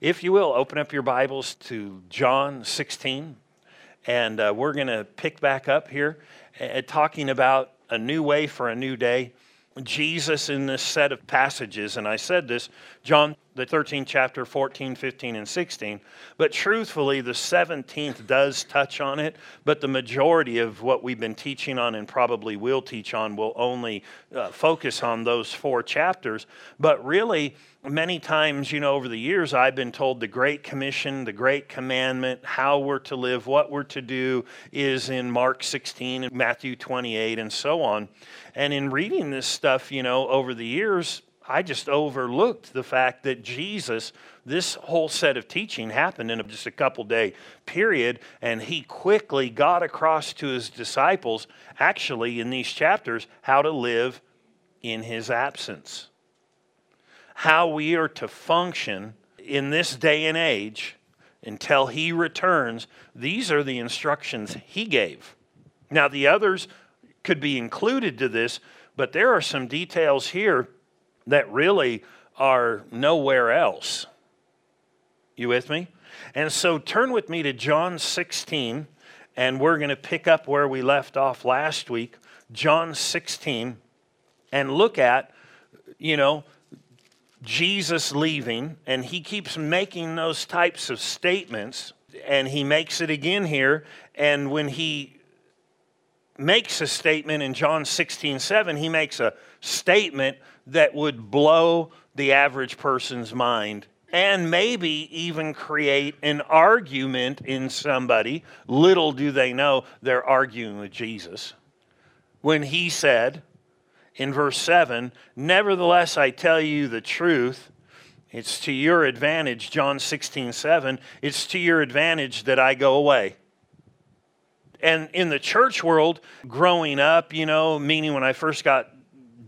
If you will, open up your Bibles to John 16, and uh, we're going to pick back up here uh, talking about a new way for a new day. Jesus in this set of passages, and I said this, John, the 13th chapter, 14, 15, and 16. But truthfully, the 17th does touch on it, but the majority of what we've been teaching on and probably will teach on will only uh, focus on those four chapters. But really, many times, you know, over the years, I've been told the Great Commission, the Great Commandment, how we're to live, what we're to do is in Mark 16 and Matthew 28 and so on. And in reading this stuff, you know, over the years, I just overlooked the fact that Jesus, this whole set of teaching happened in just a couple day period, and he quickly got across to his disciples, actually in these chapters, how to live in his absence. How we are to function in this day and age until he returns. These are the instructions he gave. Now, the others could be included to this, but there are some details here that really are nowhere else. You with me? And so turn with me to John 16, and we're going to pick up where we left off last week. John 16, and look at, you know, Jesus leaving, and he keeps making those types of statements, and he makes it again here. And when he makes a statement in John 16, 7, he makes a statement that would blow the average person's mind and maybe even create an argument in somebody. Little do they know they're arguing with Jesus. When he said in verse 7, Nevertheless, I tell you the truth. It's to your advantage, John 16, 7. It's to your advantage that I go away. And in the church world, growing up, you know, meaning when I first got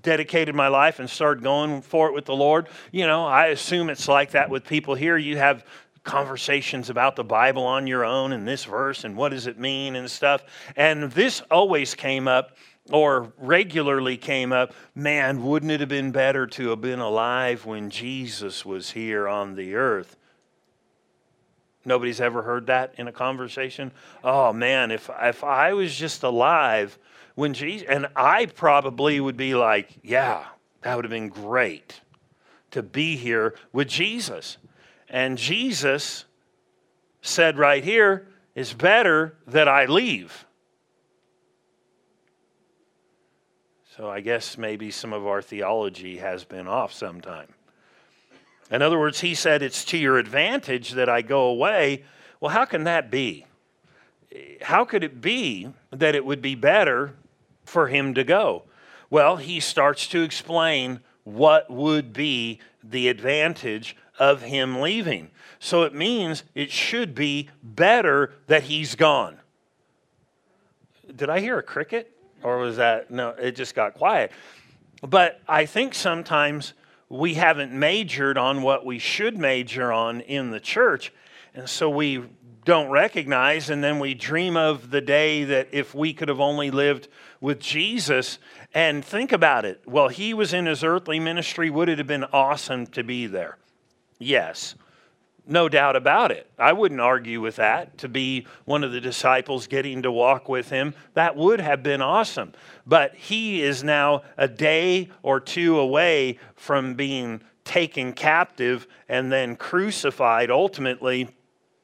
dedicated my life and started going for it with the Lord, you know, I assume it's like that with people here. You have conversations about the Bible on your own and this verse and what does it mean and stuff. And this always came up or regularly came up man, wouldn't it have been better to have been alive when Jesus was here on the earth? Nobody's ever heard that in a conversation. Oh man, if if I was just alive when Jesus and I probably would be like, yeah, that would have been great to be here with Jesus. And Jesus said right here, it's better that I leave. So I guess maybe some of our theology has been off sometime. In other words, he said, It's to your advantage that I go away. Well, how can that be? How could it be that it would be better for him to go? Well, he starts to explain what would be the advantage of him leaving. So it means it should be better that he's gone. Did I hear a cricket? Or was that, no, it just got quiet. But I think sometimes we haven't majored on what we should major on in the church. And so we don't recognize, and then we dream of the day that if we could have only lived with Jesus. And think about it. Well, he was in his earthly ministry. Would it have been awesome to be there? Yes. No doubt about it. I wouldn't argue with that. To be one of the disciples getting to walk with him, that would have been awesome. But he is now a day or two away from being taken captive and then crucified ultimately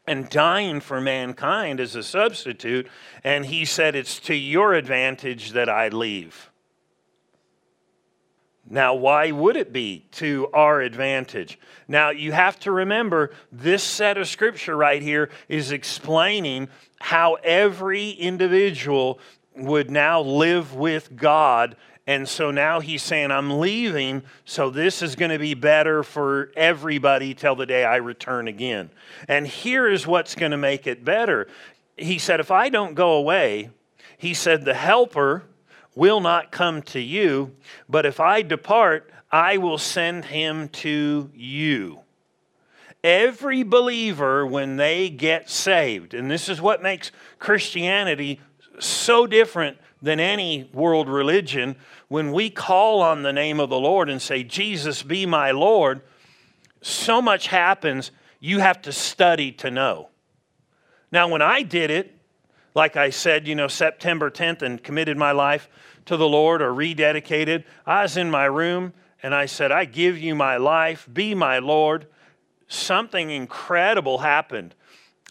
and dying for mankind as a substitute. And he said, It's to your advantage that I leave. Now, why would it be to our advantage? Now, you have to remember this set of scripture right here is explaining how every individual would now live with God. And so now he's saying, I'm leaving, so this is going to be better for everybody till the day I return again. And here is what's going to make it better. He said, If I don't go away, he said, the helper, will not come to you, but if I depart, I will send him to you. Every believer, when they get saved, and this is what makes Christianity so different than any world religion, when we call on the name of the Lord and say, Jesus, be my Lord, so much happens. you have to study to know. Now, when I did it, like I said, you know, September 10th and committed my life to the Lord or rededicated, I was in my room and I said, I give you my life, be my Lord. Something incredible happened.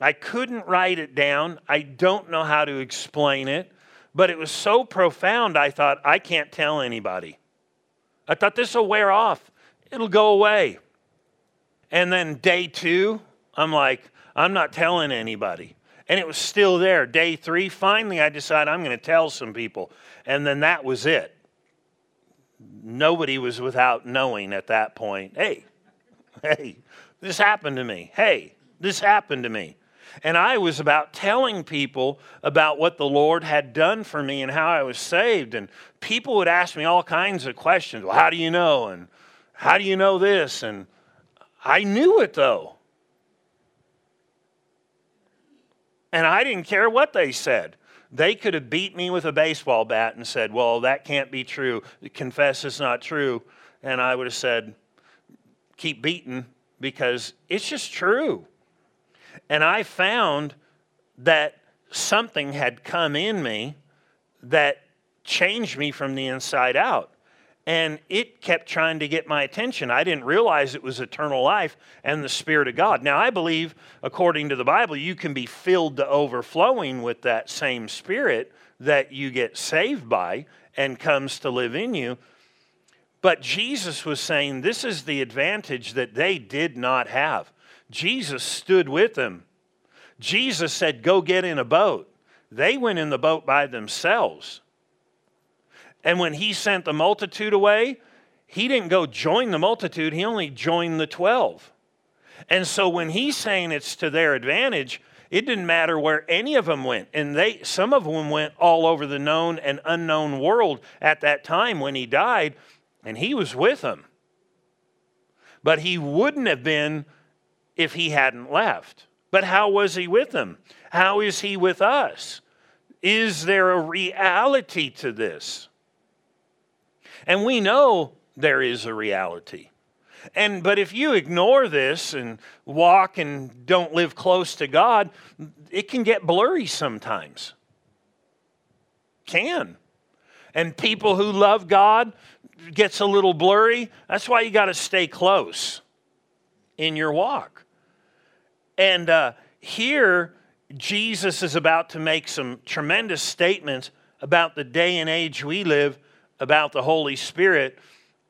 I couldn't write it down. I don't know how to explain it, but it was so profound, I thought, I can't tell anybody. I thought this will wear off, it'll go away. And then day two, I'm like, I'm not telling anybody. And it was still there. Day three, finally, I decided I'm going to tell some people. And then that was it. Nobody was without knowing at that point hey, hey, this happened to me. Hey, this happened to me. And I was about telling people about what the Lord had done for me and how I was saved. And people would ask me all kinds of questions. Well, how do you know? And how do you know this? And I knew it though. And I didn't care what they said. They could have beat me with a baseball bat and said, Well, that can't be true. Confess it's not true. And I would have said, Keep beating because it's just true. And I found that something had come in me that changed me from the inside out. And it kept trying to get my attention. I didn't realize it was eternal life and the Spirit of God. Now, I believe, according to the Bible, you can be filled to overflowing with that same Spirit that you get saved by and comes to live in you. But Jesus was saying this is the advantage that they did not have. Jesus stood with them. Jesus said, Go get in a boat. They went in the boat by themselves. And when he sent the multitude away, he didn't go join the multitude, he only joined the 12. And so when he's saying it's to their advantage, it didn't matter where any of them went. And they some of them went all over the known and unknown world at that time when he died, and he was with them. But he wouldn't have been if he hadn't left. But how was he with them? How is he with us? Is there a reality to this? And we know there is a reality. And but if you ignore this and walk and don't live close to God, it can get blurry sometimes. Can. And people who love God gets a little blurry. That's why you got to stay close in your walk. And uh, here, Jesus is about to make some tremendous statements about the day and age we live about the Holy Spirit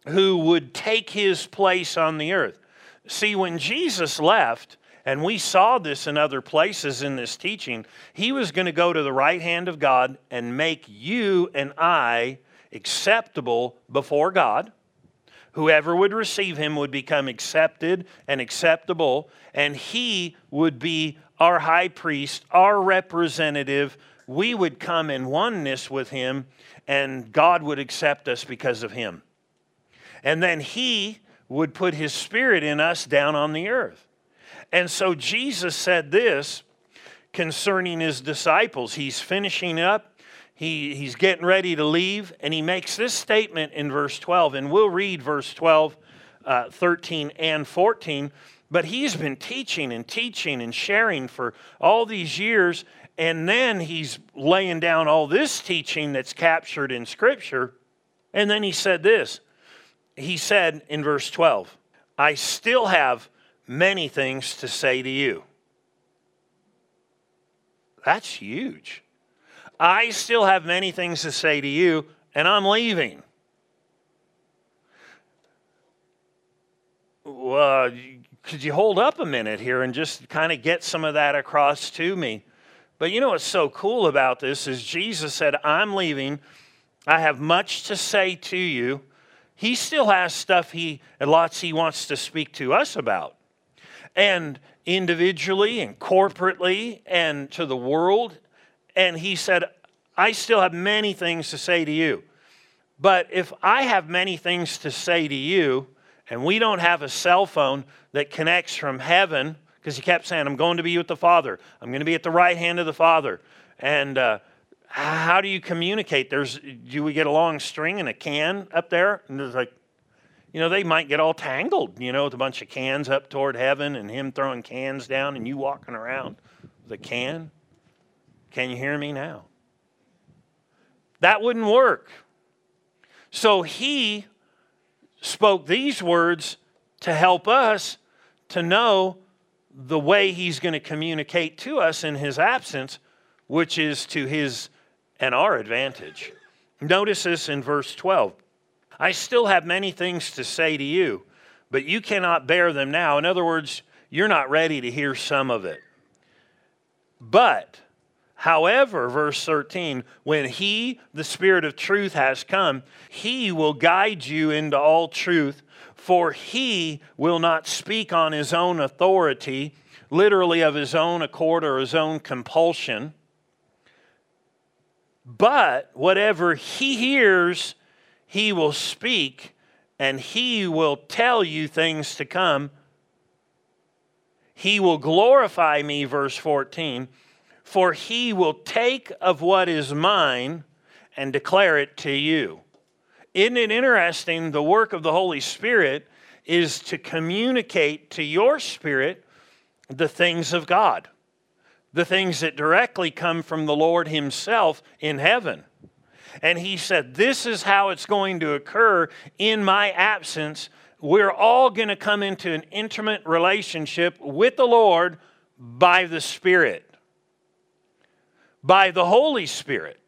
who would take his place on the earth. See, when Jesus left, and we saw this in other places in this teaching, he was going to go to the right hand of God and make you and I acceptable before God. Whoever would receive him would become accepted and acceptable, and he would be our high priest, our representative. We would come in oneness with him, and God would accept us because of him. And then he would put his spirit in us down on the earth. And so Jesus said this concerning his disciples. He's finishing up, he, he's getting ready to leave, and he makes this statement in verse 12. And we'll read verse 12, uh, 13, and 14. But he's been teaching and teaching and sharing for all these years. And then he's laying down all this teaching that's captured in Scripture. And then he said this He said in verse 12, I still have many things to say to you. That's huge. I still have many things to say to you, and I'm leaving. Well, could you hold up a minute here and just kind of get some of that across to me? But you know what's so cool about this is Jesus said, I'm leaving. I have much to say to you. He still has stuff he lots he wants to speak to us about. And individually and corporately and to the world. And he said, I still have many things to say to you. But if I have many things to say to you, and we don't have a cell phone that connects from heaven because he kept saying, I'm going to be with the Father. I'm going to be at the right hand of the Father. And uh, how do you communicate? There's, do we get a long string and a can up there? And there's like, you know, they might get all tangled, you know, with a bunch of cans up toward heaven and him throwing cans down and you walking around with a can. Can you hear me now? That wouldn't work. So he spoke these words to help us to know the way he's going to communicate to us in his absence, which is to his and our advantage. Notice this in verse 12. I still have many things to say to you, but you cannot bear them now. In other words, you're not ready to hear some of it. But, however, verse 13, when He, the Spirit of truth, has come, He will guide you into all truth, for He will not speak on His own authority, literally of His own accord or His own compulsion. But whatever He hears, he will speak and he will tell you things to come. He will glorify me, verse 14, for he will take of what is mine and declare it to you. Isn't it interesting? The work of the Holy Spirit is to communicate to your spirit the things of God, the things that directly come from the Lord Himself in heaven. And he said, This is how it's going to occur in my absence. We're all going to come into an intimate relationship with the Lord by the Spirit, by the Holy Spirit.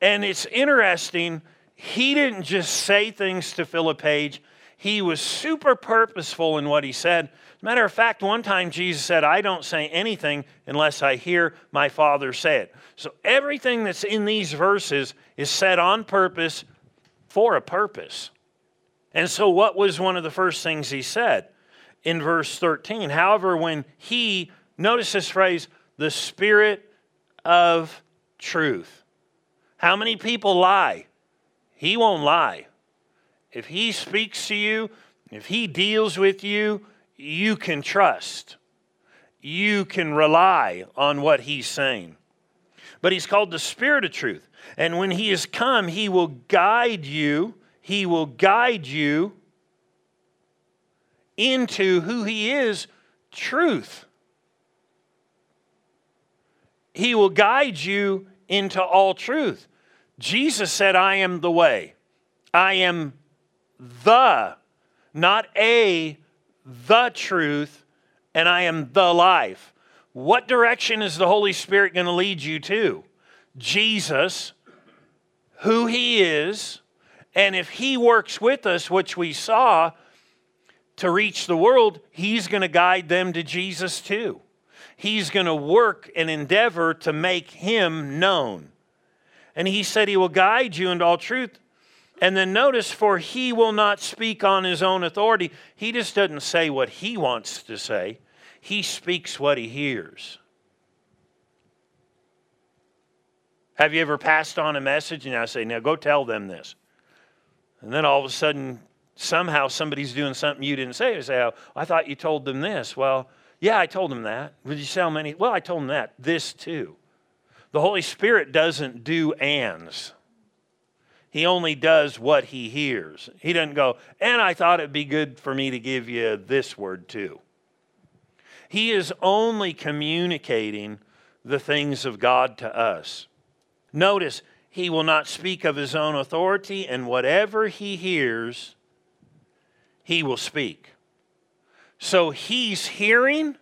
And it's interesting, he didn't just say things to Philip Page, he was super purposeful in what he said. Matter of fact, one time Jesus said, I don't say anything unless I hear my Father say it. So everything that's in these verses is said on purpose for a purpose. And so, what was one of the first things he said in verse 13? However, when he, notice this phrase, the Spirit of truth. How many people lie? He won't lie. If he speaks to you, if he deals with you, you can trust. You can rely on what he's saying. But he's called the Spirit of truth. And when he has come, he will guide you. He will guide you into who he is truth. He will guide you into all truth. Jesus said, I am the way. I am the, not a, the truth, and I am the life. What direction is the Holy Spirit going to lead you to? Jesus, who He is, and if He works with us, which we saw, to reach the world, He's going to guide them to Jesus too. He's going to work and endeavor to make Him known. And He said He will guide you into all truth. And then notice, for he will not speak on his own authority. He just doesn't say what he wants to say, he speaks what he hears. Have you ever passed on a message and I say, now go tell them this? And then all of a sudden, somehow somebody's doing something you didn't say. You say, oh, I thought you told them this. Well, yeah, I told him that. Did you tell many? Well, I told him that. This too. The Holy Spirit doesn't do ands. He only does what he hears. He doesn't go, and I thought it'd be good for me to give you this word too. He is only communicating the things of God to us. Notice, he will not speak of his own authority, and whatever he hears, he will speak. So he's hearing.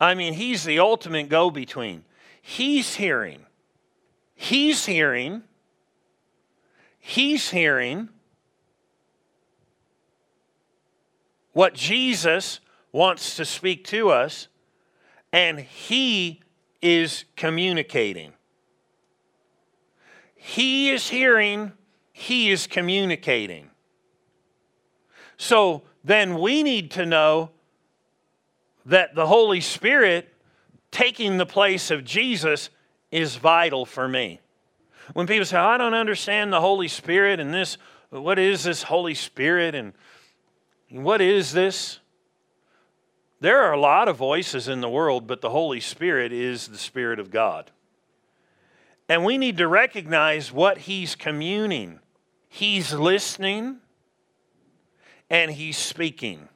I mean, he's the ultimate go between. He's hearing. He's hearing he's hearing what Jesus wants to speak to us, and he is communicating. He is hearing, he is communicating. So then we need to know that the Holy Spirit taking the place of Jesus is vital for me. When people say, I don't understand the Holy Spirit and this, what is this Holy Spirit and what is this? There are a lot of voices in the world, but the Holy Spirit is the Spirit of God. And we need to recognize what He's communing. He's listening, and he's speaking.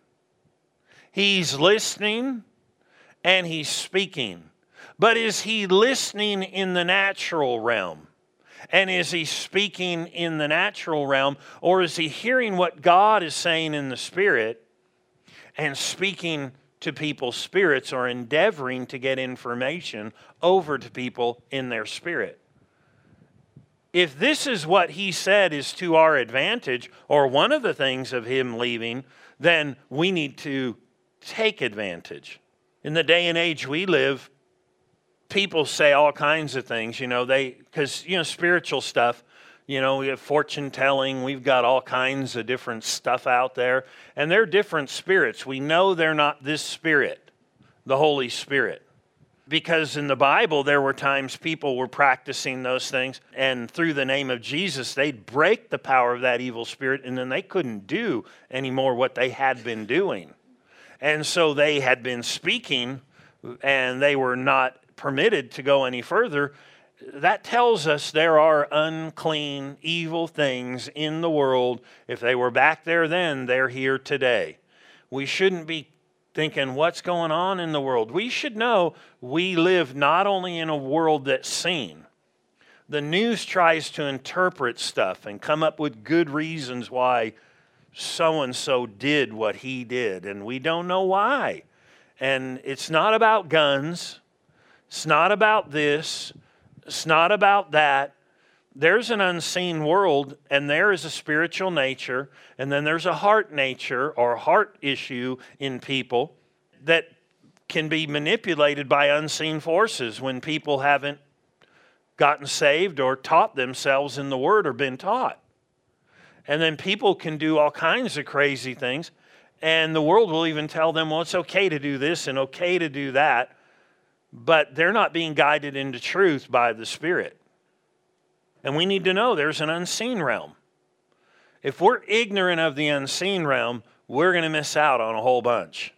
He's listening and he's speaking. But is he listening in the natural realm? And is he speaking in the natural realm? Or is he hearing what God is saying in the spirit and speaking to people's spirits or endeavoring to get information over to people in their spirit? If this is what he said is to our advantage, or one of the things of him leaving, then we need to take advantage. In the day and age we live, people say all kinds of things, you know, they, because, you know, spiritual stuff, you know, we have fortune telling, we've got all kinds of different stuff out there, and they're different spirits. We know they're not this spirit, the Holy Spirit. Because in the Bible, there were times people were practicing those things, and through the name of Jesus, they'd break the power of that evil spirit, and then they couldn't do anymore what they had been doing. And so they had been speaking, and they were not permitted to go any further, that tells us there are unclean, evil things in the world. If they were back there then, they're here today. We shouldn't be thinking, what's going on in the world? We should know we live not only in a world that's seen, the news tries to interpret stuff and come up with good reasons why so and so did what he did, and we don't know why. And it's not about guns. It's not about this, it's not about that. There's an unseen world, and there is a spiritual nature, and then there's a heart nature or heart issue in people that can be manipulated by unseen forces when people haven't gotten saved or taught themselves in the Word or been taught. And then people can do all kinds of crazy things, and the world will even tell them, well, it's okay to do this and okay to do that but they're not being guided into truth by the Spirit. And we need to know there's an unseen realm. If we're ignorant of the unseen realm, we're going to miss out on a whole bunch.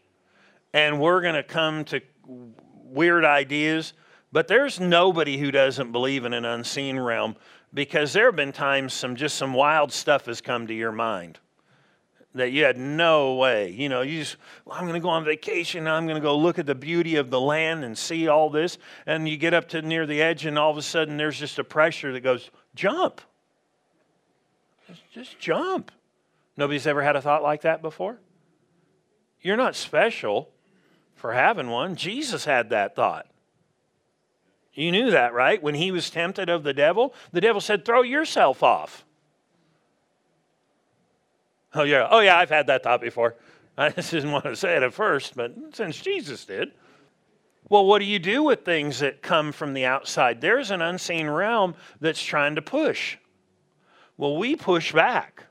And we're going to come to weird ideas. But there's nobody who doesn't believe in an unseen realm because there have been times some just some wild stuff has come to your mind that you had no way. You know, you just, well, I'm going to go on vacation. I'm going to go look at the beauty of the land and see all this. And you get up to near the edge, and all of a sudden there's just a pressure that goes, jump. Just jump. Nobody's ever had a thought like that before? You're not special for having one. Jesus had that thought. You knew that, right? When he was tempted of the devil, the devil said, Throw yourself off. Oh, yeah. Oh, yeah, I've had that thought before. I just didn't want to say it at first, but since Jesus did. Well, what do you do with things that come from the outside? There's an unseen realm that's trying to push. Well, we push back.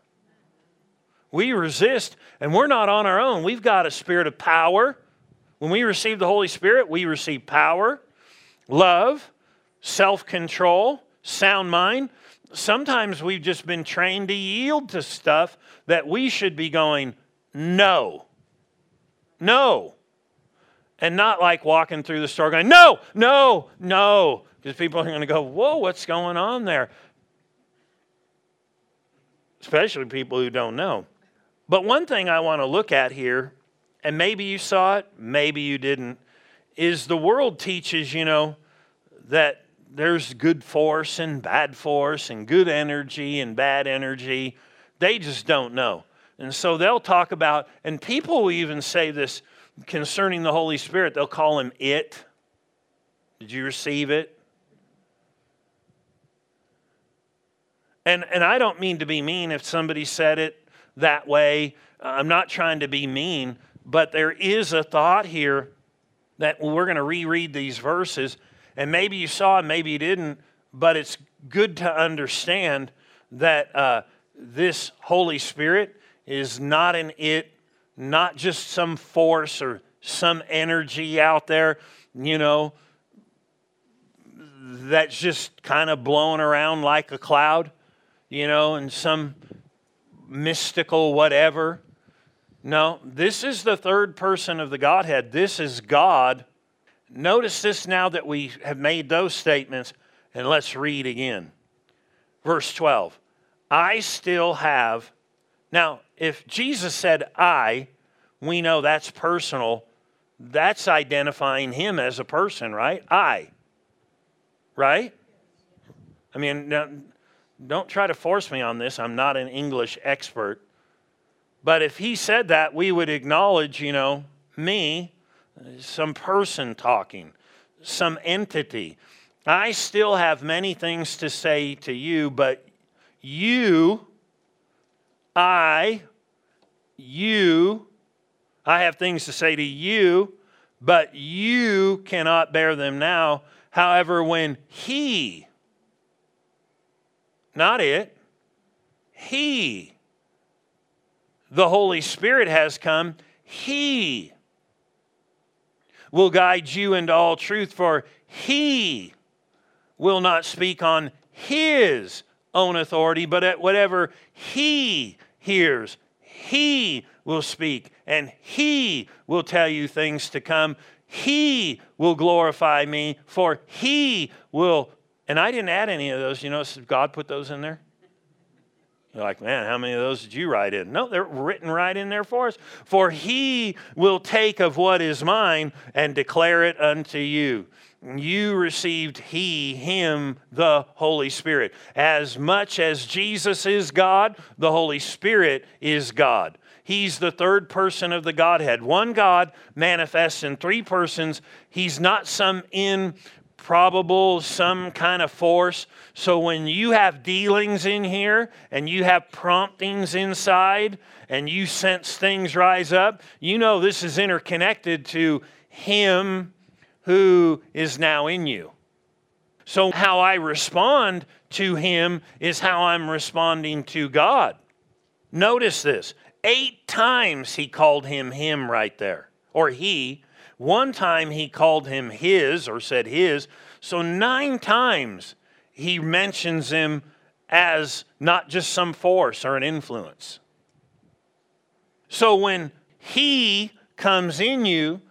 We resist, and we're not on our own. We've got a spirit of power. When we receive the Holy Spirit, we receive power, love, self control, sound mind sometimes we've just been trained to yield to stuff that we should be going, no, no. And not like walking through the store going, no, no, no. Because people are going to go, whoa, what's going on there? Especially people who don't know. But one thing I want to look at here, and maybe you saw it, maybe you didn't, is the world teaches, you know, that there's good force and bad force and good energy and bad energy. They just don't know. And so they'll talk about, and people will even say this concerning the Holy Spirit, they'll call him it. Did you receive it? And, and I don't mean to be mean if somebody said it that way. I'm not trying to be mean, but there is a thought here that we're going to reread these verses and maybe you saw and maybe you didn't, but it's good to understand that uh, this Holy Spirit is not an it, not just some force or some energy out there, you know, that's just kind of blowing around like a cloud, you know, and some mystical whatever. No, this is the third person of the Godhead. This is God Notice this now that we have made those statements, and let's read again. Verse 12 I still have Now, if Jesus said I, we know that's personal. That's identifying him as a person, right? I. Right? I mean, don't try to force me on this. I'm not an English expert. But if he said that, we would acknowledge, you know, me, some person talking, some entity. I still have many things to say to you, but you, I, you, I have things to say to you, but you cannot bear them now. However, when he, not it, he, the Holy Spirit has come, he will guide you into all truth, for he will not speak on his own authority, but at whatever he hears, he will speak, and he will tell you things to come. He will glorify me, for he will. And I didn't add any of those. You notice God put those in there? You're like, man, how many of those did you write in? No, they're written right in there for us. For he will take of what is mine and declare it unto you you received He, Him, the Holy Spirit. As much as Jesus is God, the Holy Spirit is God. He's the third person of the Godhead. One God manifests in three persons. He's not some improbable, some kind of force. So when you have dealings in here and you have promptings inside and you sense things rise up, you know this is interconnected to Him who is now in you. So, how I respond to him is how I'm responding to God. Notice this eight times he called him him right there, or he. One time he called him his or said his. So, nine times he mentions him as not just some force or an influence. So, when he comes in you,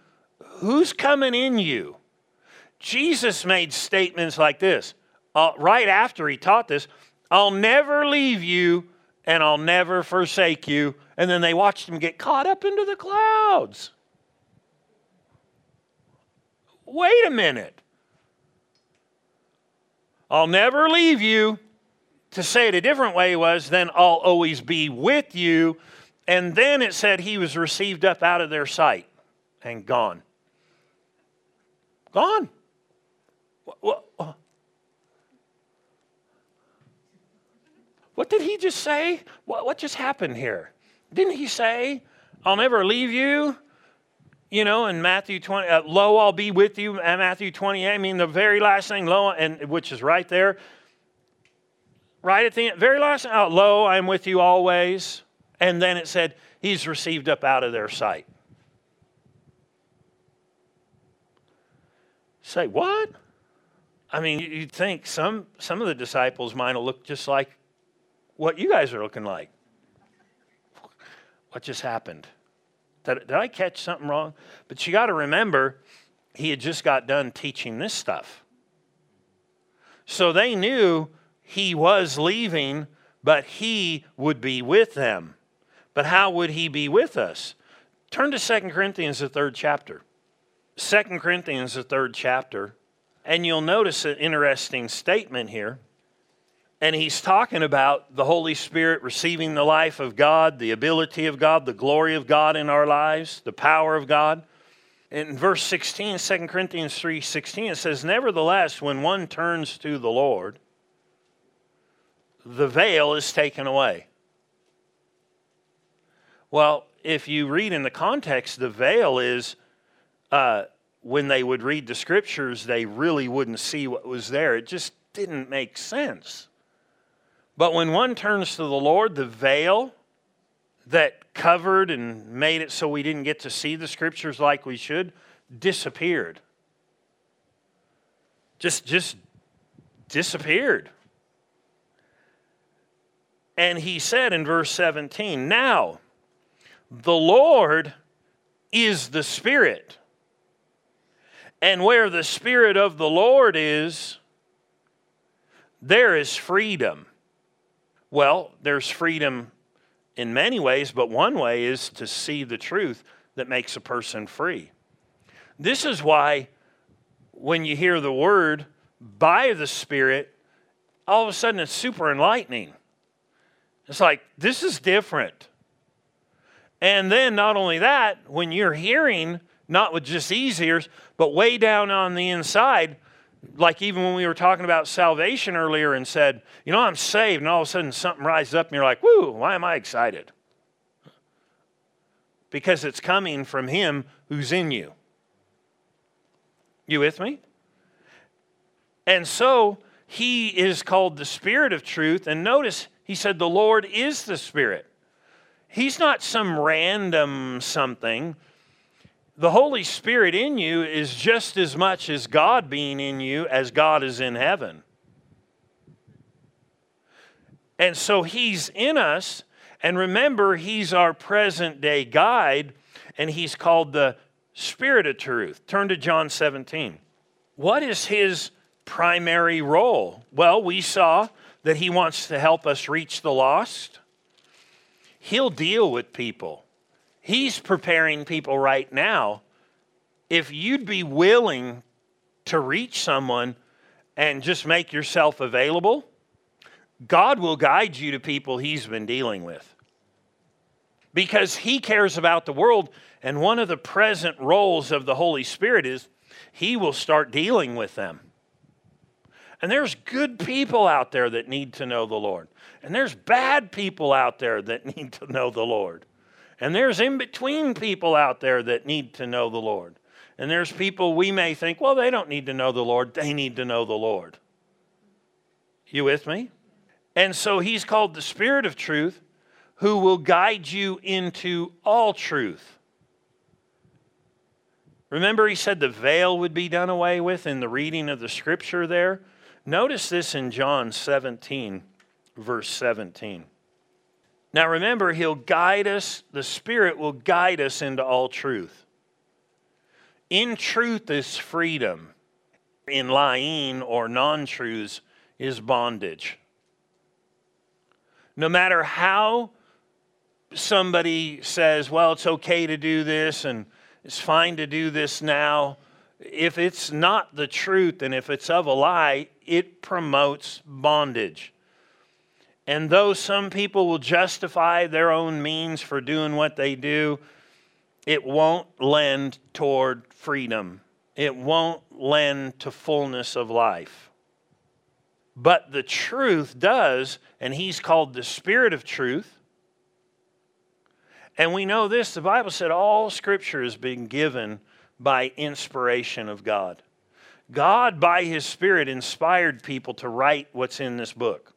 who's coming in you? Jesus made statements like this uh, right after he taught this I'll never leave you and I'll never forsake you. And then they watched him get caught up into the clouds. Wait a minute. I'll never leave you. To say it a different way was, then I'll always be with you. And then it said he was received up out of their sight and gone. Gone. What, uh. what did he just say? What just happened here? Didn't he say, I'll never leave you? You know, in Matthew 20, uh, lo, I'll be with you, uh, Matthew 28. I mean, the very last thing, lo, and which is right there. Right at the end, very last, oh, lo, I'm with you always. And then it said, he's received up out of their sight. Say, what? I mean, you'd think some, some of the disciples might have looked just like what you guys are looking like. What just happened? Did, did I catch something wrong? But you got to remember, he had just got done teaching this stuff. So they knew he was leaving, but he would be with them. But how would he be with us? Turn to 2 Corinthians, the third chapter. 2 Corinthians, the third chapter. And you'll notice an interesting statement here. And he's talking about the Holy Spirit receiving the life of God, the ability of God, the glory of God in our lives, the power of God. In verse 16, 2 Corinthians 3 16, it says, Nevertheless, when one turns to the Lord, the veil is taken away. Well, if you read in the context, the veil is uh, when they would read the scriptures, they really wouldn't see what was there. It just didn't make sense. But when one turns to the Lord, the veil that covered and made it so we didn't get to see the scriptures like we should disappeared. Just, just disappeared. And he said in verse 17, Now the Lord is the Spirit. And where the Spirit of the Lord is, there is freedom. Well, there's freedom in many ways, but one way is to see the truth that makes a person free. This is why when you hear the word by the Spirit, all of a sudden it's super enlightening. It's like, this is different. And then, not only that, when you're hearing, not with just these ears, but way down on the inside, like even when we were talking about salvation earlier and said, you know, I'm saved, and all of a sudden something rises up and you're like, woo, why am I excited? Because it's coming from Him who's in you. You with me? And so He is called the Spirit of truth. And notice, He said, the Lord is the Spirit. He's not some random something the Holy Spirit in you is just as much as God being in you as God is in heaven. And so He's in us. And remember, He's our present day guide, and He's called the Spirit of truth. Turn to John 17. What is His primary role? Well, we saw that He wants to help us reach the lost, He'll deal with people. He's preparing people right now. If you'd be willing to reach someone and just make yourself available, God will guide you to people He's been dealing with. Because He cares about the world, and one of the present roles of the Holy Spirit is He will start dealing with them. And there's good people out there that need to know the Lord. And there's bad people out there that need to know the Lord. And there's in between people out there that need to know the Lord. And there's people we may think, well, they don't need to know the Lord. They need to know the Lord. You with me? And so he's called the Spirit of truth who will guide you into all truth. Remember, he said the veil would be done away with in the reading of the scripture there? Notice this in John 17, verse 17. Now remember, He'll guide us, the Spirit will guide us into all truth. In truth is freedom, in lying or non truths is bondage. No matter how somebody says, well, it's okay to do this and it's fine to do this now, if it's not the truth and if it's of a lie, it promotes bondage. And though some people will justify their own means for doing what they do, it won't lend toward freedom. It won't lend to fullness of life. But the truth does, and he's called the Spirit of truth. And we know this the Bible said all scripture has been given by inspiration of God. God, by his Spirit, inspired people to write what's in this book.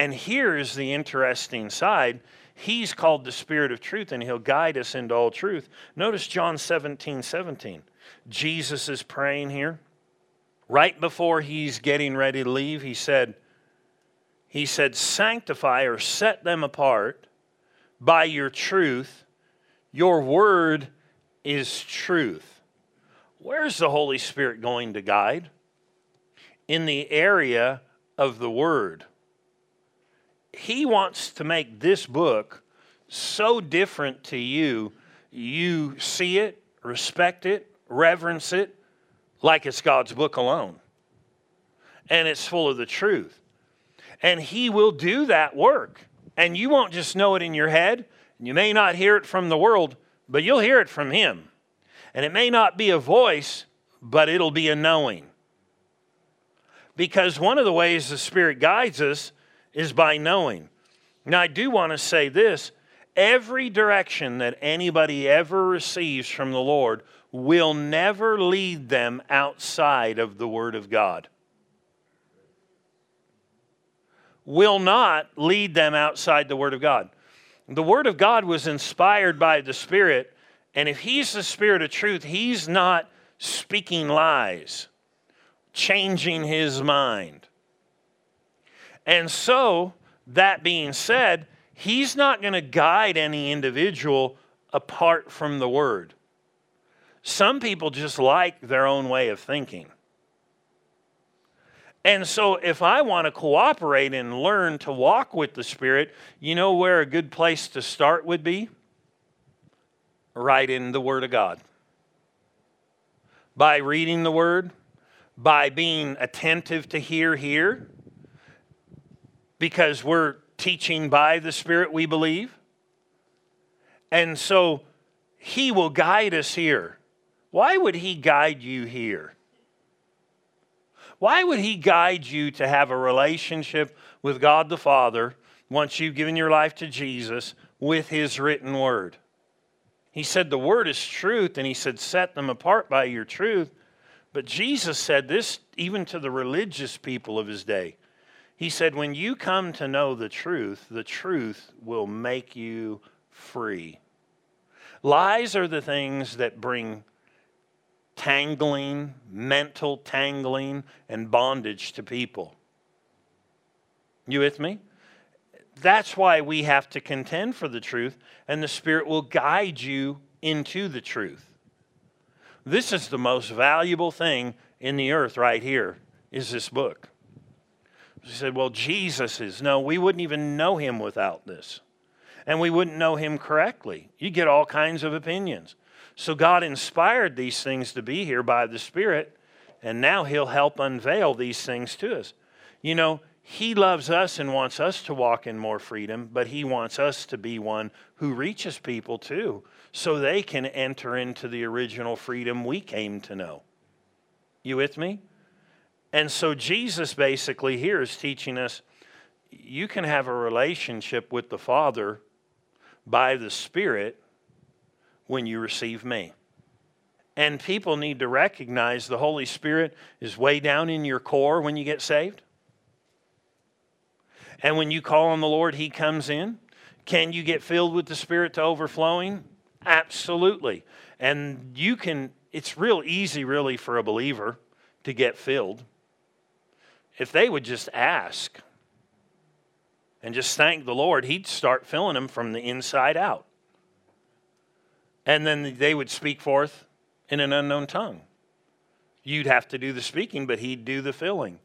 And here's the interesting side. He's called the Spirit of truth, and He'll guide us into all truth. Notice John 17 17. Jesus is praying here. Right before he's getting ready to leave, he said, he said, sanctify or set them apart by your truth. Your word is truth. Where's the Holy Spirit going to guide? In the area of the word he wants to make this book so different to you, you see it, respect it, reverence it, like it's God's book alone. And it's full of the truth. And He will do that work. And you won't just know it in your head, and you may not hear it from the world, but you'll hear it from Him. And it may not be a voice, but it'll be a knowing. Because one of the ways the Spirit guides us is by knowing. Now, I do want to say this every direction that anybody ever receives from the Lord will never lead them outside of the Word of God. Will not lead them outside the Word of God. The Word of God was inspired by the Spirit, and if He's the Spirit of truth, He's not speaking lies, changing His mind. And so, that being said, he's not going to guide any individual apart from the word. Some people just like their own way of thinking. And so, if I want to cooperate and learn to walk with the Spirit, you know where a good place to start would be? Right in the Word of God. By reading the Word, by being attentive to hear here, because we're teaching by the Spirit, we believe. And so, He will guide us here. Why would He guide you here? Why would He guide you to have a relationship with God the Father once you've given your life to Jesus with His written word? He said the word is truth, and He said, set them apart by your truth. But Jesus said this even to the religious people of His day. He said, when you come to know the truth, the truth will make you free. Lies are the things that bring tangling, mental tangling, and bondage to people. You with me? That's why we have to contend for the truth, and the Spirit will guide you into the truth. This is the most valuable thing in the earth right here, is this book. She said, Well, Jesus is. No, we wouldn't even know him without this. And we wouldn't know him correctly. You get all kinds of opinions. So God inspired these things to be here by the Spirit, and now He'll help unveil these things to us. You know, He loves us and wants us to walk in more freedom, but He wants us to be one who reaches people too, so they can enter into the original freedom we came to know. You with me? And so Jesus basically here is teaching us you can have a relationship with the Father by the Spirit when you receive me. And people need to recognize the Holy Spirit is way down in your core when you get saved. And when you call on the Lord, He comes in. Can you get filled with the Spirit to overflowing? Absolutely. And you can, it's real easy, really, for a believer to get filled. If they would just ask and just thank the Lord, He'd start filling them from the inside out and then they would speak forth in an unknown tongue. You'd have to do the speaking, but he'd do the filling.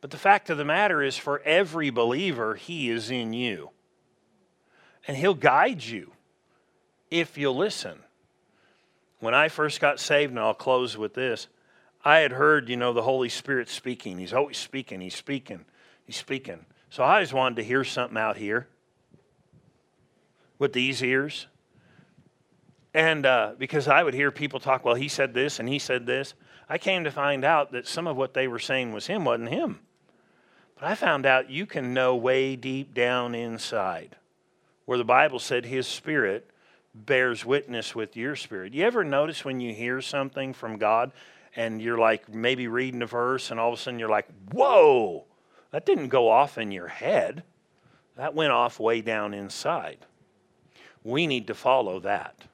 But the fact of the matter is, for every believer, he is in you. And he'll guide you if you'll listen. When I first got saved, and I'll close with this, I had heard, you know, the Holy Spirit speaking. He's always speaking, he's speaking, he's speaking. So I always wanted to hear something out here with these ears. And uh, because I would hear people talk, well, he said this and he said this, I came to find out that some of what they were saying was him, wasn't him. But I found out you can know way deep down inside where the Bible said his spirit bears witness with your spirit. You ever notice when you hear something from God and you're like maybe reading a verse and all of a sudden you're like, whoa, that didn't go off in your head. That went off way down inside. We need to follow that.